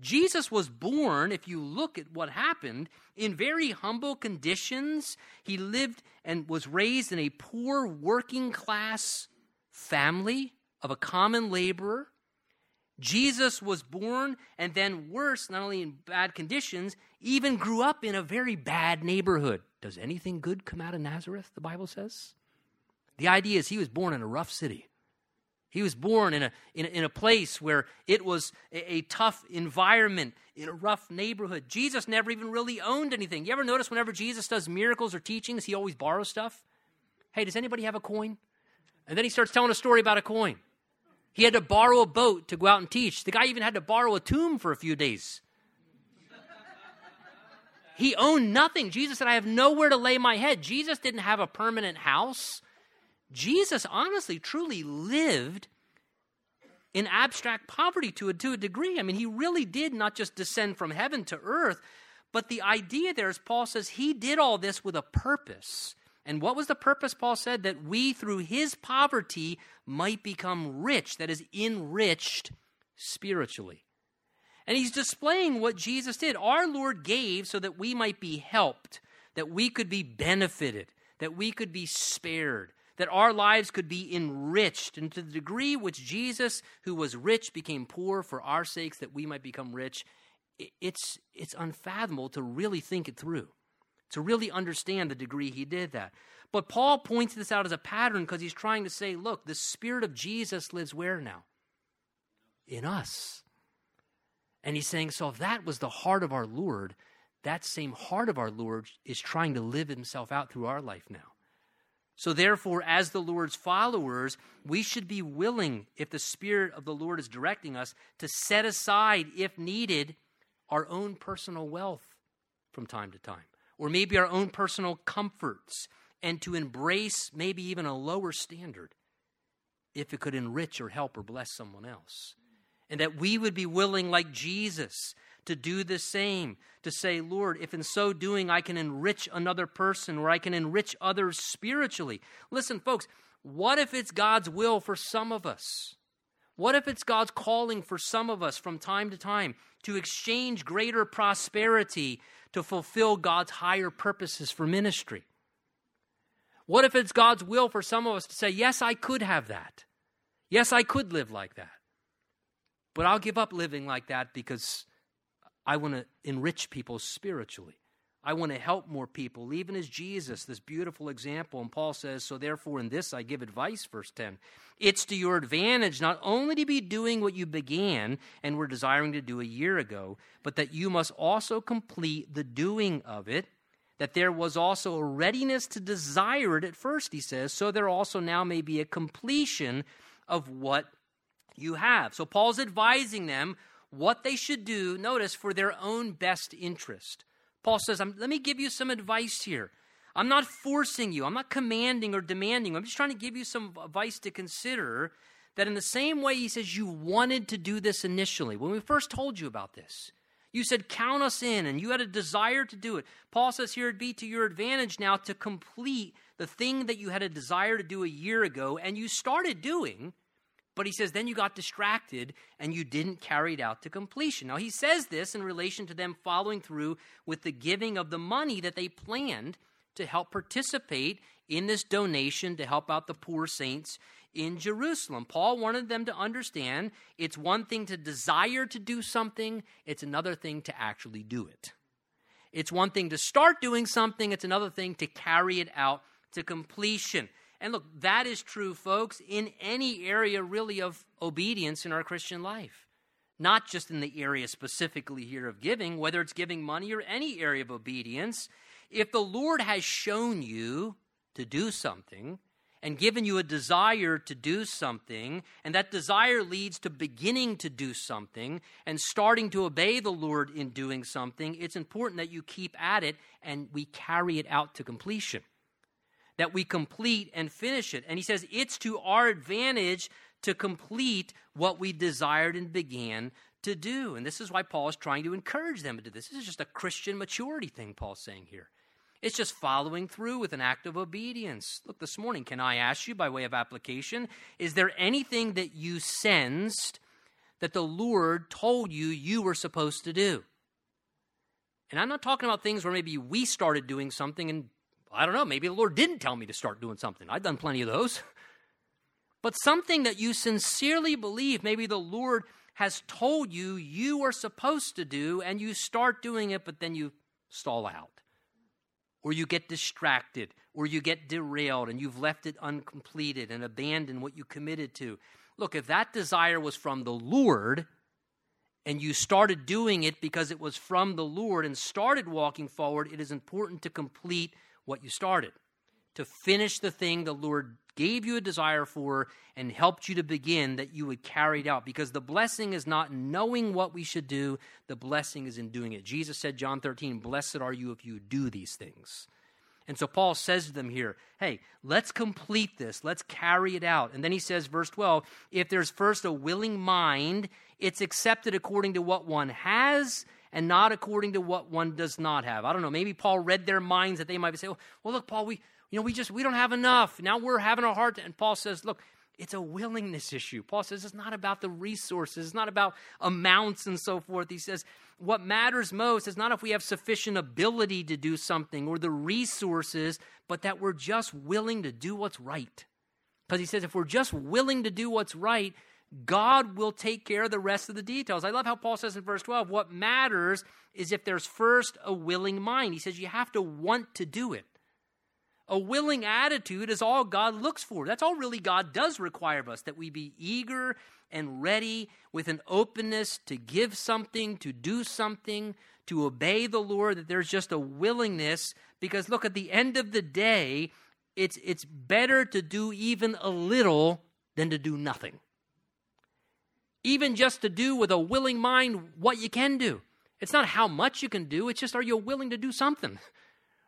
Jesus was born, if you look at what happened, in very humble conditions. He lived and was raised in a poor working class family of a common laborer. Jesus was born and then, worse, not only in bad conditions, even grew up in a very bad neighborhood. Does anything good come out of Nazareth, the Bible says? The idea is he was born in a rough city. He was born in a, in in a place where it was a, a, tough environment, in a rough neighborhood. Jesus never even really owned anything. You ever notice whenever Jesus does miracles or teachings, he always borrows stuff? Hey, does anybody have a coin? And then he starts telling a story about a coin. He had to borrow a boat to go out and teach. The guy even had to borrow a tomb for a few days. he owned nothing. Jesus said, I have nowhere to lay my head. Jesus didn't have a permanent house. Jesus honestly, truly lived in abstract poverty to a, to a degree. I mean, he really did not just descend from heaven to earth, but the idea there is Paul says he did all this with a purpose. And what was the purpose, Paul said? That we, through his poverty, might become rich, that is, enriched spiritually. And he's displaying what Jesus did. Our Lord gave so that we might be helped, that we could be benefited, that we could be spared, that our lives could be enriched. And to the degree which Jesus, who was rich, became poor for our sakes, that we might become rich, it's, it's unfathomable to really think it through, to really understand the degree he did that. But Paul points this out as a pattern because he's trying to say, look, the Spirit of Jesus lives where now? In us. And he's saying, so if that was the heart of our Lord, that same heart of our Lord is trying to live himself out through our life now. So, therefore, as the Lord's followers, we should be willing, if the Spirit of the Lord is directing us, to set aside, if needed, our own personal wealth from time to time, or maybe our own personal comforts, and to embrace maybe even a lower standard if it could enrich or help or bless someone else and that we would be willing, like Jesus, to do the same, to say, Lord, if in so doing I can enrich another person or I can enrich others spiritually. Listen, folks, what if it's God's will for some of us? What if it's God's calling for some of us from time to time to exchange greater prosperity to fulfill God's higher purposes for ministry? What if it's God's will for some of us to say, Yes, I could have that. Yes, I could live like that. But I'll give up living like that because I want to enrich people spiritually. I want to help more people, even as Jesus, this beautiful example. And Paul says, So therefore, in this I give advice, verse 10. It's to your advantage not only to be doing what you began and were desiring to do a year ago, but that you must also complete the doing of it. That there was also a readiness to desire it at first, he says, so there also now may be a completion of what you have. So Paul's advising them what they should do, notice, for their own best interest. Paul says, Let me give you some advice here. I'm not forcing you, I'm not commanding or demanding. I'm just trying to give you some advice to consider that in the same way he says you wanted to do this initially, when we first told you about this, you said, Count us in, and you had a desire to do it. Paul says here it'd be to your advantage now to complete the thing that you had a desire to do a year ago and you started doing but he says, then you got distracted and you didn't carry it out to completion. Now, he says this in relation to them following through with the giving of the money that they planned to help participate in this donation to help out the poor saints in Jerusalem. Paul wanted them to understand it's one thing to desire to do something, it's another thing to actually do it. It's one thing to start doing something, it's another thing to carry it out to completion. And look, that is true, folks, in any area really of obedience in our Christian life. Not just in the area specifically here of giving, whether it's giving money or any area of obedience. If the Lord has shown you to do something, and given you a desire to do something, and that desire leads to beginning to do something and starting to obey the Lord in doing something, it's important that you keep at it and we carry it out to completion that we complete and finish it. And he says it's to our advantage to complete what we desired and began to do. And this is why Paul is trying to encourage them to do this. This is just a Christian maturity thing, Paul's saying here. It's just following through with an act of obedience. Look, this morning, can I ask you by way of application, is there anything that you sensed that the Lord told you you were supposed to do? And I'm not talking about things where maybe we started doing something and I don't know, maybe the Lord didn't tell me to start doing something. I've done plenty of those. But something that you sincerely believe, maybe the Lord has told you you are supposed to do, and you start doing it, but then you stall out. Or you get distracted, or you get derailed, and you've left it uncompleted and abandoned what you committed to. Look, if that desire was from the Lord, and you started doing it because it was from the Lord and started walking forward, it is important to complete what you started, to finish the thing the Lord gave you a desire for and helped you to begin that you would carry it out. Because the blessing is not knowing what we should do the blessing is in doing it. Jesus said john 13 blessed are you if you do these things. And so paul says to them here hey let's complete this. Let's carry it out. And then he says verse 12 if there's first a willing mind it's accepted according to what one has and not according to what one does not have. I don't know. Maybe Paul read their minds that they might say, oh, well, look, Paul, we, you know, we just, we don't have enough. Now we're having a hard time. And Paul says, look, It's a willingness issue. Paul says it's not about the resources, it's not about amounts and so forth. He says what matters most is not if we have sufficient ability to do something or the resources, but that we're just willing to do what's right. Because he says if we're just willing to do what's right, God will take care of the rest of the details. I love how Paul says in verse 12, what matters is if there's first a willing mind. He says you have to want to do it. A willing attitude is all God looks for. That's all really God does require of us that we be eager and ready with an openness to give something, to do something, to obey the Lord, that there's just a willingness. Because look, at the end of the day, it's, it's better to do even a little than to do nothing. Even just to do with a willing mind what you can do. It's not how much you can do, it's just are you willing to do something?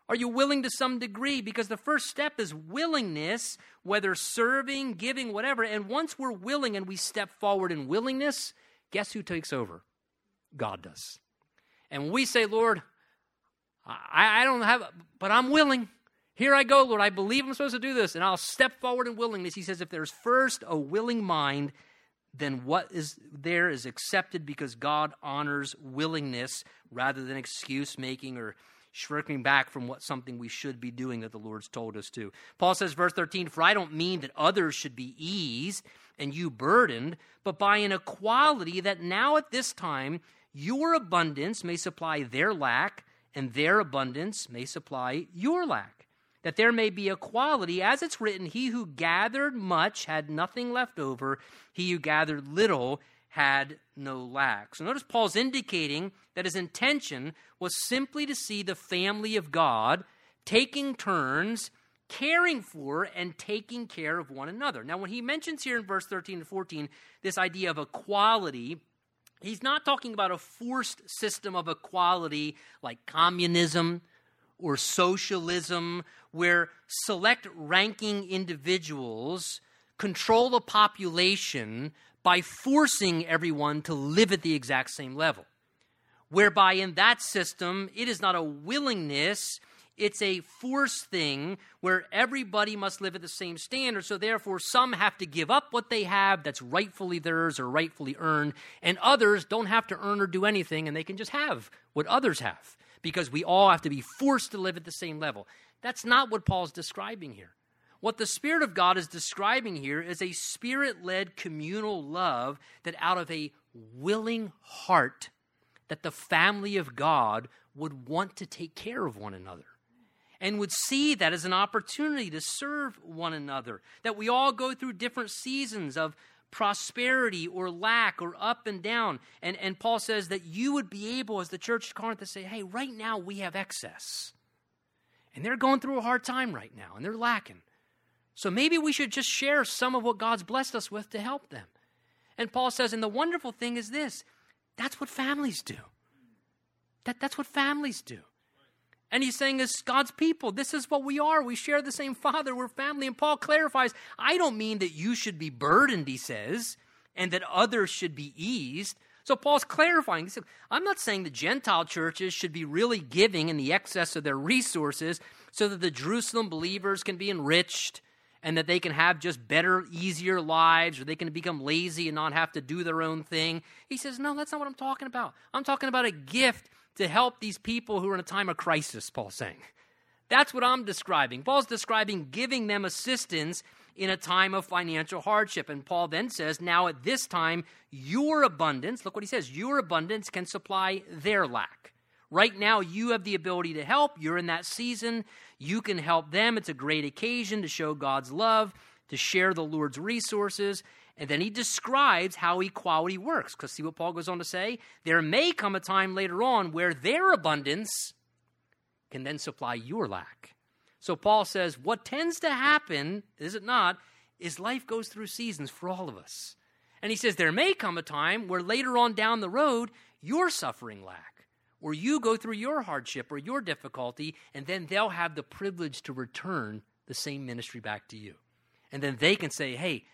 Are you willing to some degree? Because the first step is willingness, whether serving, giving, whatever. And once we're willing and we step forward in willingness, guess who takes over? God does. And we say, Lord, I, I don't have, but I'm willing. Here I go, Lord. I believe I'm supposed to do this, and I'll step forward in willingness. He says, if there's first a willing mind, then what is there is accepted because God honors willingness rather than excuse making or shrinking back from what something we should be doing that the Lord's told us to. Paul says, verse 13, For I don't mean that others should be eased and you burdened, but by an equality that now at this time your abundance may supply their lack, and their abundance may supply your lack. That there may be equality, as it's written, He who gathered much had nothing left over, he who gathered little had no lack. So notice Paul's indicating that his intention was simply to see the family of God taking turns caring for and taking care of one another. Now, when he mentions here in verse 13 and 14 this idea of equality, he's not talking about a forced system of equality like communism or socialism, where select ranking individuals control a population by forcing everyone to live at the exact same level. Whereby, in that system, it is not a willingness, it's a force thing where everybody must live at the same standard. So, therefore, some have to give up what they have that's rightfully theirs or rightfully earned, and others don't have to earn or do anything, and they can just have what others have because we all have to be forced to live at the same level. That's not what Paul's describing here. What the Spirit of God is describing here is a spirit led communal love that out of a willing heart, that the family of God would want to take care of one another and would see that as an opportunity to serve one another. That we all go through different seasons of prosperity or lack or up and down. And, and Paul says that you would be able, as the church of Corinth, to say, hey, right now we have excess. And they're going through a hard time right now, and they're lacking. So maybe we should just share some of what God's blessed us with to help them. And Paul says, and the wonderful thing is this that's what families do. That, that's what families do. And he's saying, as God's people, this is what we are. We share the same Father. We're family. And Paul clarifies, I don't mean that you should be burdened, he says, and that others should be eased. So Paul's clarifying. Said, I'm not saying the Gentile churches should be really giving in the excess of their resources so that the Jerusalem believers can be enriched and that they can have just better, easier lives, or they can become lazy and not have to do their own thing. He says, No, that's not what I'm talking about. I'm talking about a gift to help these people who are in a time of crisis, Paul's saying. That's what I'm describing. Paul's describing giving them assistance in a time of financial hardship. And Paul then says, Now at this time, your abundance, look what he says, your abundance can supply their lack. Right now, you have the ability to help. You're in that season. You can help them. It's a great occasion to show God's love, to share the Lord's resources. And then he describes how equality works. Because see what Paul goes on to say? There may come a time later on where their abundance can then supply your lack. So Paul says, what tends to happen, is it not, is life goes through seasons for all of us. And he says, there may come a time where later on down the road, you're suffering lack or you go through your hardship or your difficulty, and then they'll have the privilege to return the same ministry back to you. And then they can say, hey,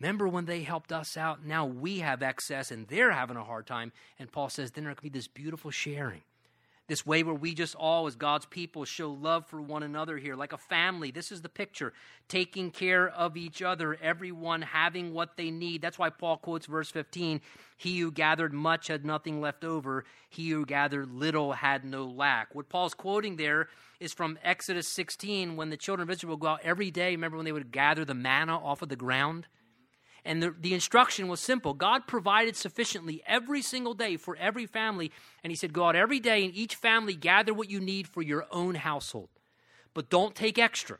remember when they helped us out? Now we have excess and they're having a hard time. And Paul says, then there can be this beautiful sharing. This way, where we just all, as God's people, show love for one another here, like a family. This is the picture taking care of each other, everyone having what they need. That's why Paul quotes verse 15 He who gathered much had nothing left over, he who gathered little had no lack. What Paul's quoting there is from Exodus 16 when the children of Israel go out every day. Remember when they would gather the manna off of the ground? And the, the instruction was simple God provided sufficiently every single day for every family. And He said, Go out every day and each family gather what you need for your own household. But don't take extra.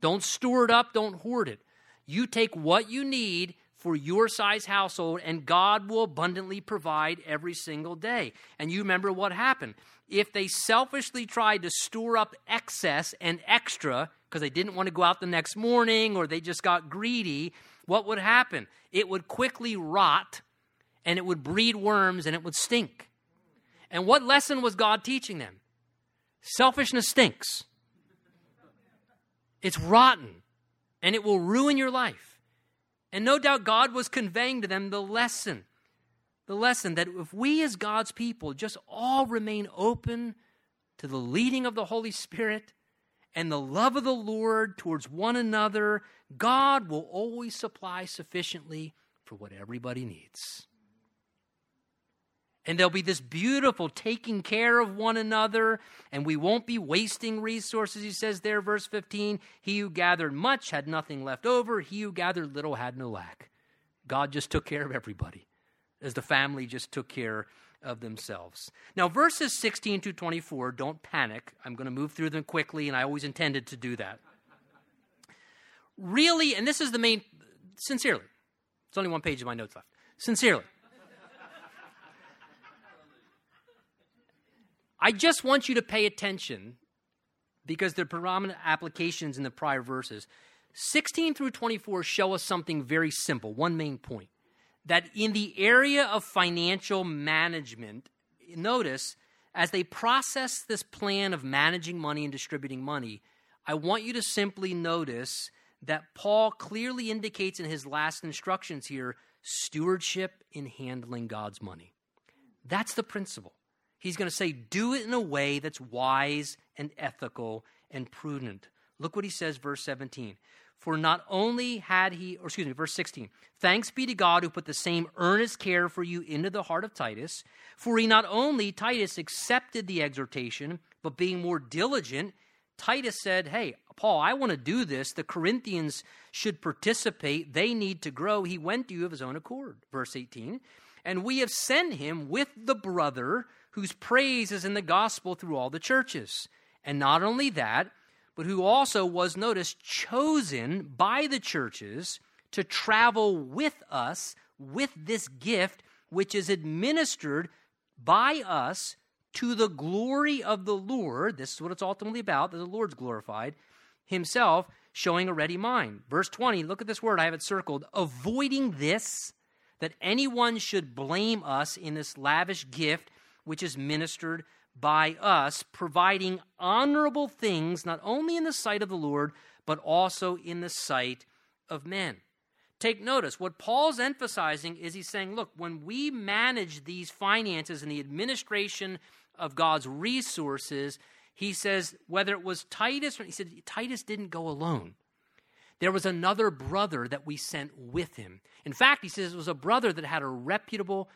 Don't store it up. Don't hoard it. You take what you need for your size household, and God will abundantly provide every single day. And you remember what happened. If they selfishly tried to store up excess and extra because they didn't want to go out the next morning or they just got greedy, what would happen? It would quickly rot and it would breed worms and it would stink. And what lesson was God teaching them? Selfishness stinks. It's rotten and it will ruin your life. And no doubt God was conveying to them the lesson the lesson that if we as God's people just all remain open to the leading of the Holy Spirit and the love of the Lord towards one another, God will always supply sufficiently for what everybody needs. And there'll be this beautiful taking care of one another, and we won't be wasting resources. He says there, verse 15 He who gathered much had nothing left over, he who gathered little had no lack. God just took care of everybody, as the family just took care of themselves. Now, verses 16 to 24, don't panic. I'm going to move through them quickly, and I always intended to do that. Really, and this is the main, sincerely, it's only one page of my notes left. Sincerely. I just want you to pay attention because the predominant applications in the prior verses. 16 through 24 show us something very simple, one main point that in the area of financial management, notice as they process this plan of managing money and distributing money, I want you to simply notice that Paul clearly indicates in his last instructions here stewardship in handling God's money. That's the principle. He's going to say, do it in a way that's wise and ethical and prudent. Look what he says, verse 17. For not only had he, or excuse me, verse 16, thanks be to God who put the same earnest care for you into the heart of Titus. For he not only, Titus, accepted the exhortation, but being more diligent, Titus said, Hey, Paul, I want to do this. The Corinthians should participate. They need to grow. He went to you of his own accord. Verse 18. And we have sent him with the brother whose praise is in the gospel through all the churches. And not only that, but who also was, notice, chosen by the churches to travel with us with this gift, which is administered by us to the glory of the Lord. This is what it's ultimately about, that the Lord's glorified himself, showing a ready mind. Verse 20, look at this word, I have it circled. Avoiding this, that anyone should blame us in this lavish gift which is ministered by us, providing honorable things not only in the sight of the Lord, but also in the sight of men. Take notice, what Paul's emphasizing is he's saying, look, when we manage these finances and the administration of God's resources, he says, whether it was Titus, or, he said, Titus didn't go alone. There was another brother that we sent with him. In fact, he says it was a brother that had a reputable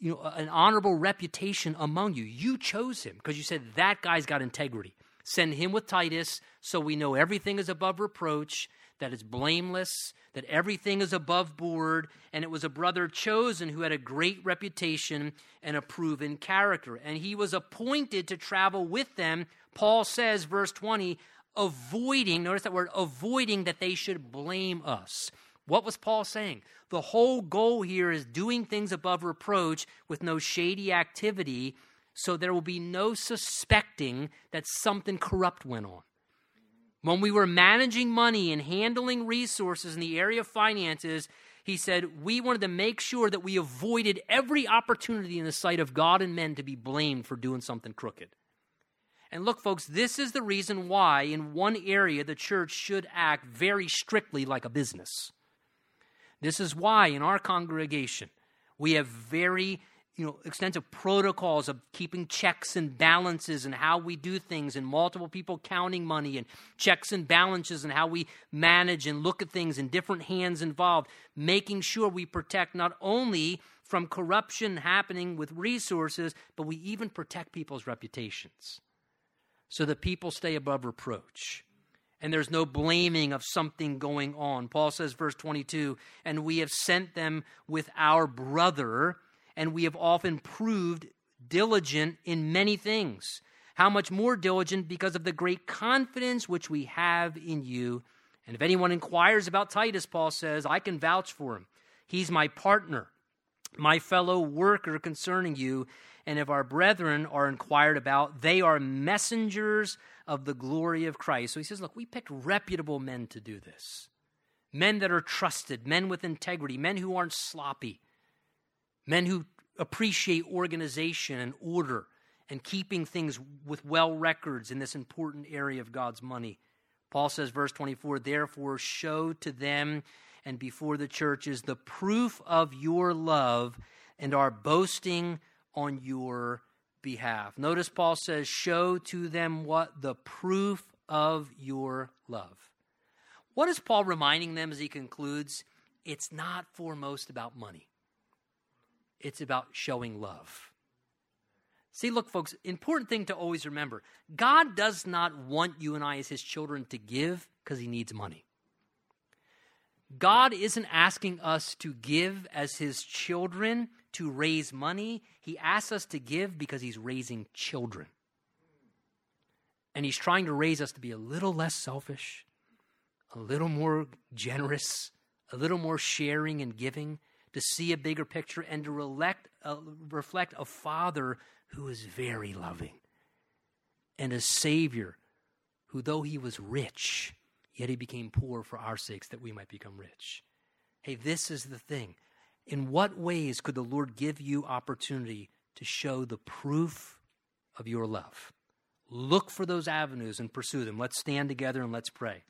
you know, an honorable reputation among you. You chose him because you said that guy's got integrity. Send him with Titus so we know everything is above reproach, that it's blameless, that everything is above board. And it was a brother chosen who had a great reputation and a proven character. And he was appointed to travel with them. Paul says, verse 20, avoiding, notice that word, avoiding that they should blame us. What was Paul saying? The whole goal here is doing things above reproach with no shady activity, so there will be no suspecting that something corrupt went on. When we were managing money and handling resources in the area of finances, he said we wanted to make sure that we avoided every opportunity in the sight of God and men to be blamed for doing something crooked. And look, folks, this is the reason why, in one area, the church should act very strictly like a business. This is why in our congregation we have very you know, extensive protocols of keeping checks and balances and how we do things and multiple people counting money and checks and balances and how we manage and look at things and different hands involved, making sure we protect not only from corruption happening with resources, but we even protect people's reputations so that people stay above reproach and there's no blaming of something going on. Paul says, verse 22, and we have sent them with our brother, and we have often proved diligent in many things. How much more diligent because of the great confidence which we have in you. And if anyone inquires about Titus, Paul says, I can vouch for him. He's my partner, my fellow worker concerning you. And if our brethren are inquired about, they are messengers of the glory of Christ. So he says, Look, we picked reputable men to do this men that are trusted, men with integrity, men who aren't sloppy, men who appreciate organization and order and keeping things with well records in this important area of God's money. Paul says, verse 24, therefore show to them and before the churches the proof of your love and our boasting on your behalf. Notice Paul says, Show to them what? The proof of your love. What is Paul reminding them as he concludes? It's not foremost about money, it's about showing love. See, look, folks, important thing to always remember God does not want you and I as his children to give because he needs money. God isn't asking us to give as his children to raise money. He asks us to give because he's raising children. And he's trying to raise us to be a little less selfish, a little more generous, a little more sharing and giving, to see a bigger picture, and to reflect, uh, reflect a father who is very loving and a savior who, though he was rich, yet he became poor for our sakes that we might become rich. Hey, this is the thing. In what ways could the Lord give you opportunity to show the proof of your love? Look for those avenues and pursue them. Let's stand together and let's pray.